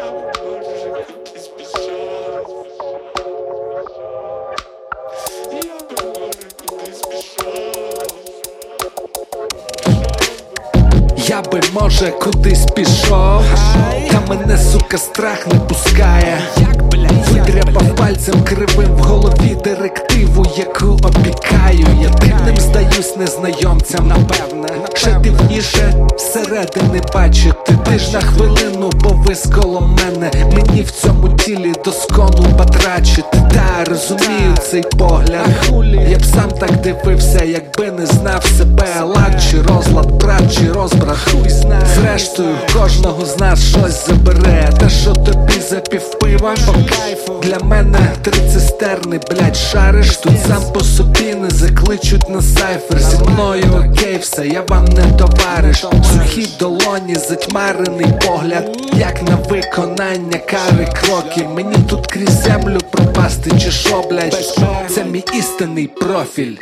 я, боже, я, ты спешишь. Я би може кудись пішов, та мене сука страх не пускає. Витряпав пальцем кривим в голові директиву, яку опікаю. Я дивним здаюсь незнайомцям, напевне. Ще дивніше всередини бачити. Ти ж на хвилину повис коло мене. Мені в цьому тілі доскону потрачити. Та розумію цей погляд. Я б сам так дивився, якби не знав себе. Кожного з нас щось забере. Те, що тобі за півпива по кайфу Для мене три цистерни, блять, шариш Тут сам по собі не закличуть на сайфер Зі мною окей, все, я вам не товариш Сухі долоні, затьмарений погляд, як на виконання кари кроки. Мені тут крізь землю пропасти, чи що, блять, це мій істинний профіль.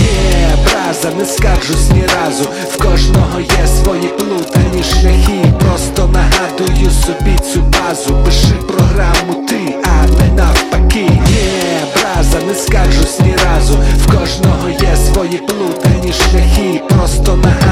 Є, браза, не скаржусь ні разу. В кожного собі цю базу, пиши програму ти, а не навпаки, є браза, не скаржусь ні разу. В кожного є свої плутані шляхи, просто на